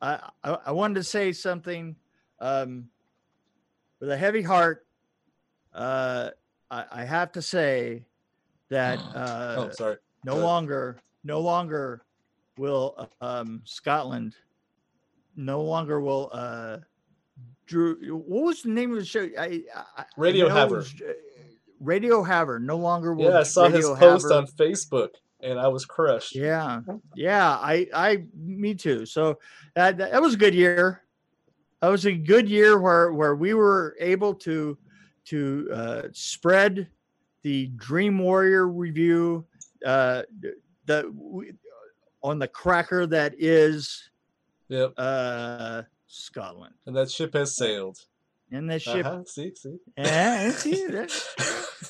I, I, I wanted to say something um, with a heavy heart. Uh, I, I have to say that uh, oh, sorry. no longer, no longer will um, Scotland, no longer will uh, Drew. What was the name of the show? I, I Radio Haver. uh, Radio Haver. No longer will. Yeah, I saw his post Haver- on Facebook, and I was crushed. Yeah, yeah. I, I, me too. So that that, that was a good year. That was a good year where where we were able to to uh, spread the Dream Warrior review uh, the we- on the cracker that is Yep. uh, Scotland. And that ship has sailed. And the ship, Uh-huh. See, see. yeah, see, that,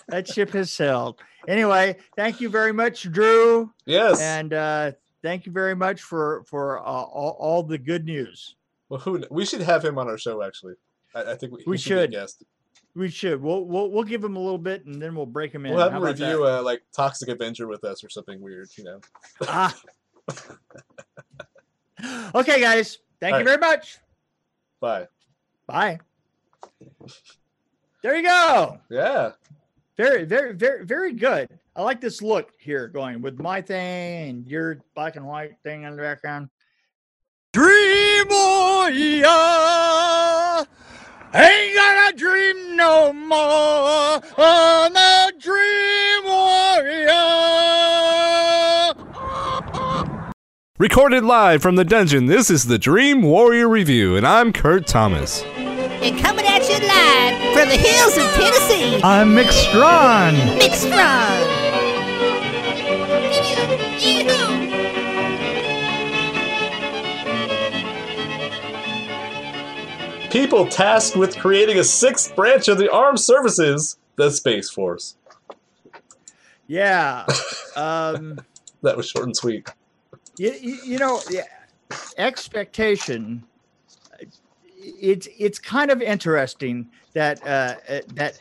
that ship has sailed. Anyway, thank you very much, Drew. Yes. and uh, thank you very much for for uh, all, all the good news. well, who? We should have him on our show. Actually, I, I think we, We he be a should. guest. We should. We'll we'll, we'll give him a little bit, and then we'll break him in. We'll have How him review uh, like Toxic Avenger with us or something weird. You know. Ah. okay, guys. Thank All you right. very much. Bye. Bye. There you go. Yeah. Very, very, very, very good. I like this look here going with my thing and your black and white thing in the background. Dream oh, warrior, ain't gonna dream no more. I'm a dream oh, warrior. Recorded live from the dungeon, this is the Dream Warrior Review, and I'm Kurt Thomas. And coming at you live from the hills of Tennessee, I'm Mick Strawn. Mick Strong. People tasked with creating a sixth branch of the armed services, the Space Force. Yeah. Um, That was short and sweet. you, you, you know, yeah, expectation. It's it's kind of interesting that uh, uh, that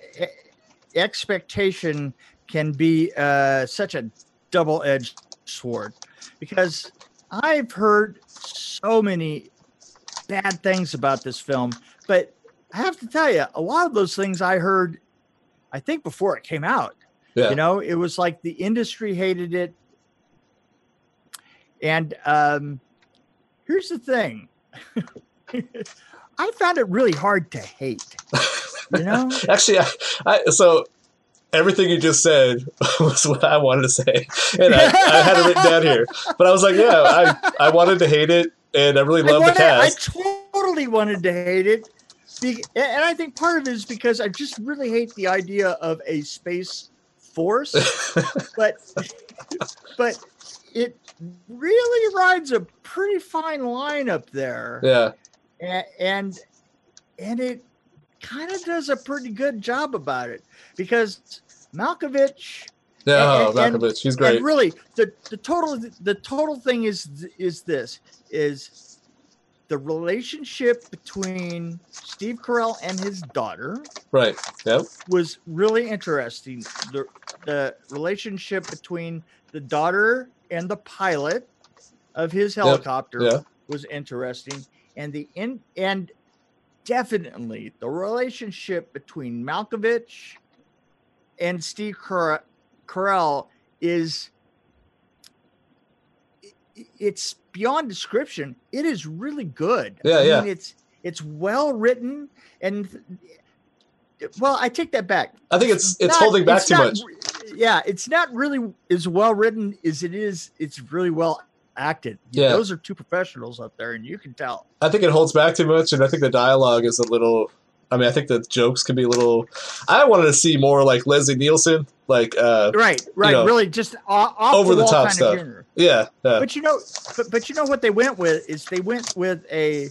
expectation can be uh, such a double-edged sword because I've heard so many bad things about this film, but I have to tell you, a lot of those things I heard, I think before it came out. Yeah. You know, it was like the industry hated it. And um, here's the thing I found it really hard to hate. You know? Actually, I, I so everything you just said was what I wanted to say, and I, I had it written down here. But I was like, yeah, I, I wanted to hate it, and I really love the wanted, I totally wanted to hate it. And I think part of it is because I just really hate the idea of a space force, but but it really rides a pretty fine line up there. yeah, And and it kind of does a pretty good job about it because Malkovich yeah, and- and- Malkovich, he's great. and really the the total the total thing is is this is the relationship between Steve Carell and his daughter right? Yep. was really interesting. The the relationship between the daughter and the pilot of his helicopter yeah. was interesting, and the in and definitely the relationship between Malkovich and Steve Car- Carell is it's beyond description. It is really good. Yeah, I yeah. mean, it's it's well written and well, I take that back I think it's it's not- holding back it's too not much. Yeah, it's not really as well written as it is. It's really well acted. Yeah. those are two professionals up there, and you can tell. I think it holds back too much, and I think the dialogue is a little. I mean, I think the jokes can be a little. I wanted to see more like Leslie Nielsen, like uh, Right, right. know, really, just off, over the wall top kind stuff. Of humor. yeah, yeah, But you know, but, but you know what they went with is they went with a.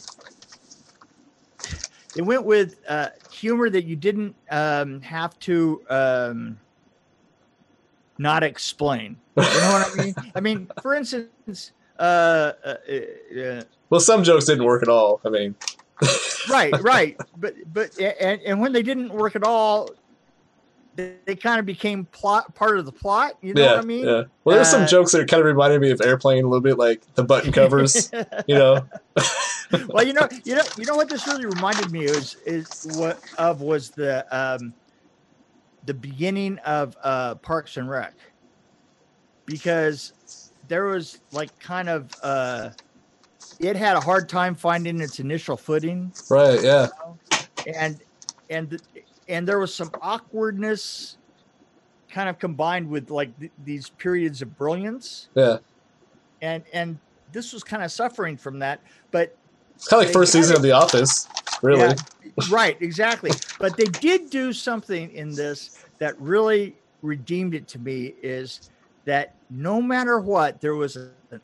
They went with uh, humor that you didn't um, have to um, not explain. You know what I mean? I mean, for instance, uh, uh, uh, Well, some jokes didn't work at all. I mean, right right but but and, and when they didn't work at all they, they kind of became plot part of the plot. You know yeah, what I mean? yeah. Well, there's some jokes that kind of reminded me of Airplane a little bit, like the button covers. you know, well, you know, you know, you know what this really reminded me is is what of was the um the beginning of uh Parks and Rec because there was like kind of uh it had a hard time finding its initial footing right? Yeah, and and and there was some awkwardness kind of combined with like th- these periods of brilliance yeah. and and this was kind of suffering from that but It's kind of like first season of The Office, really. Yeah, right, exactly. But they did do something in this that really redeemed it to me is that no matter what, there was a, a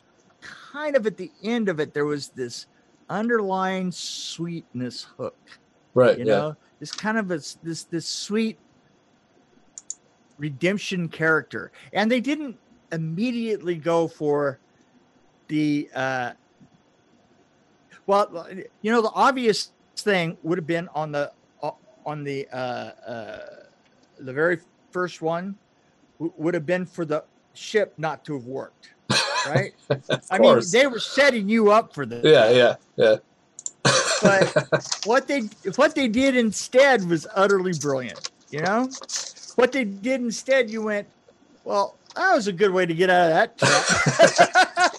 kind of at the end of it, there was this underlying sweetness hook. Right. You yeah. know, this kind of a, this this sweet redemption character, and they didn't immediately go for the uh well you know the obvious thing would have been on the uh, on the uh uh the very first one would have been for the ship not to have worked right i mean they were setting you up for this yeah, yeah, yeah. But- what they what they did instead was utterly brilliant you know what they did instead you went well that was a good way to get out of that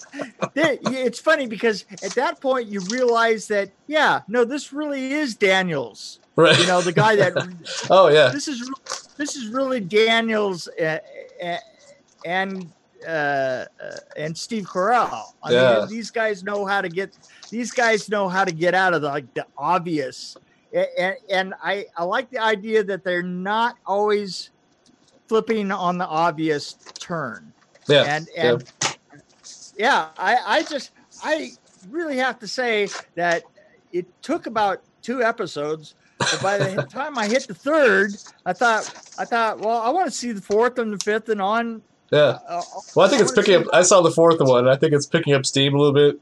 it's funny because at that point you realize that yeah no this really is daniels right. you know the guy that oh yeah. this is this is really daniels uh, uh, and uh, and steve carell i Yeah. mean these guys know how to get these guys know how to get out of the like the obvious and, and i i like the idea that they're not always flipping on the obvious turn Yeah. and and yeah. I I just I really have to say that it took about two episodes. But by the time I hit the third, I thought I thought, well, I want to see the fourth and the fifth and on. Yeah. Uh, Well, I think it's picking up. I saw the fourth one. I think it's picking up steam a little bit.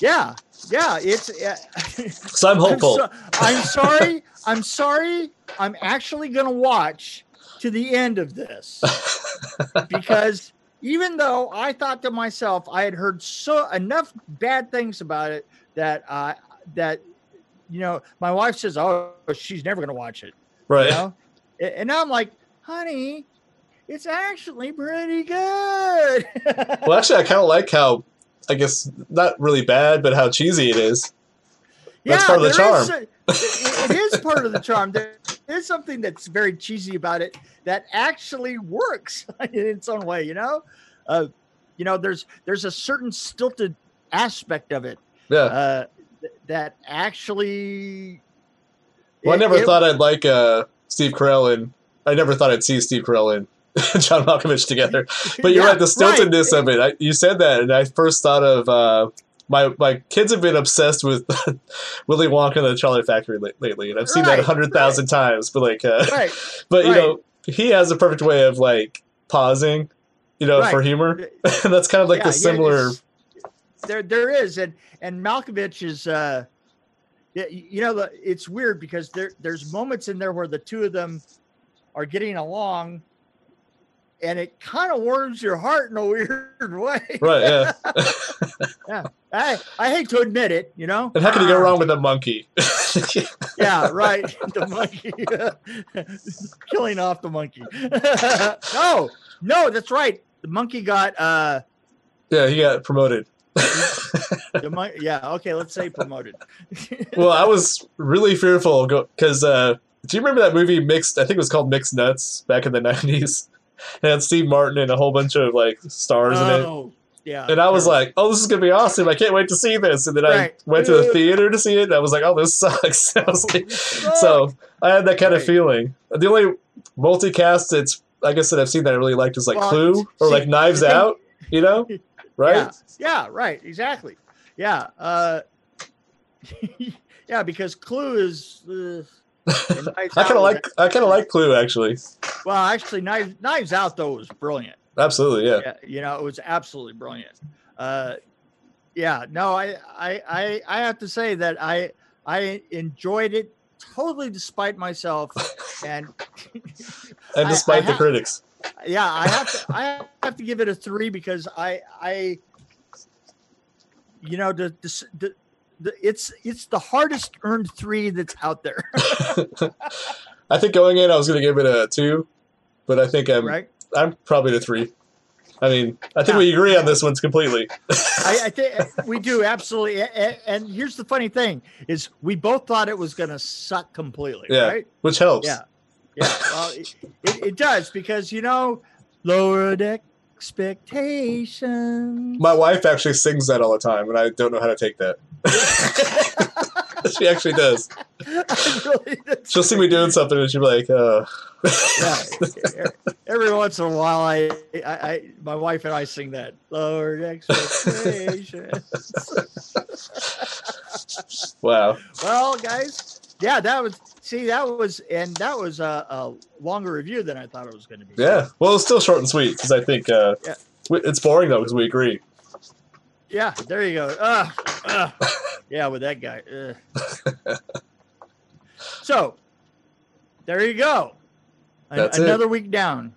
Yeah, yeah. It's. Uh, So I'm I'm, hopeful. so- I'm sorry. I'm sorry. I'm actually going to watch to the end of this because even though I thought to myself I had heard so enough bad things about it that uh, that you know my wife says, "Oh, she's never going to watch it," right. you know, and now I'm like, "Honey, it's actually pretty good." Well, actually, I kind of like how, I guess, not really bad, but how cheesy it is. That's part of the charm. a- it- it is part of the charm. There is something that's very cheesy about it that actually works in its own way. You know, uh, you know, there's there's a certain stilted aspect of it Yeah. uh, th- that actually. Well, I never it- thought I'd like uh, Steve Carell and I never thought I'd see Steve Carell and John Malkovich together. But you're Yeah, right, the stiltedness of it. I, you said that, and I first thought of uh, my my kids have been obsessed with Willy Wonka and the Charlie Factory la- lately, and I've seen that a hundred thousand times. But like, uh, Right. but you right. know, he has a perfect way of like pausing, you know, for humor, and that's kind of like Yeah, the similar. it's- there there is and and Malkovich is uh you know it's weird because there there's moments in there where the two of them are getting along and it kind of warms your heart in a weird way. Right, yeah. yeah. I I hate to admit it, you know. And how can you go wrong with a monkey? Yeah, right. the monkey killing off the monkey. no, no, that's right. The monkey got uh yeah, he got promoted. mon- yeah, okay, let's say promoted. well, I was really fearful because uh, do you remember that movie Mixed? I think it was called Mixed Nuts back in the nineties. It had Steve Martin and a whole bunch of like stars in it. Oh, yeah. And I was like, "Oh, this is gonna be awesome! I can't wait to see this." And then Right. I went to the theater to see it, and I was like, "Oh, this sucks." I was like- so I had that kind of feeling. The only multicast that's I guess that I've seen that I really liked is like Well, Clue or like Knives Out. You know, right? Yeah, yeah, right, exactly. Yeah, uh, yeah, because Clue is. Uh, I kind of like I kind of like Clue actually. Well, actually, Knives, Knives Out though was brilliant. Absolutely, yeah. Yeah, you know, it was absolutely brilliant. Uh, yeah, no, I, I, I, I have to say that I, I enjoyed it totally despite myself, and and despite I the ha- critics. yeah, I have to I have to give it a three because I I you know the, the, the it's it's the hardest earned three that's out there, I think going in, I was going to give it a two, but I think I'm right? I'm probably a three. I mean, I think Yeah. we agree on this one's completely. I, I think uh, we do absolutely. And here's the funny thing: is we both thought it was going to suck completely, Yeah. right? which helps. Yeah, yeah. Well, it, it, it does because you know lowered expectations. My wife actually sings that all the time, and I don't know how to take that. she actually does. Really- She'll see me doing something, and she'll be like, uh. yeah. Every once in a while, I, I, I, my wife and I sing that lowered expectations. wow. well, guys, yeah, that was. See, that was, and that was a, a longer review than I thought it was going to be. Yeah. Well, it's still short and sweet because I think uh, Yeah. it's boring though because we agree. Yeah, there you go. Uh, uh, yeah, with that guy. Uh. so, there you go. An- That's it. another week down.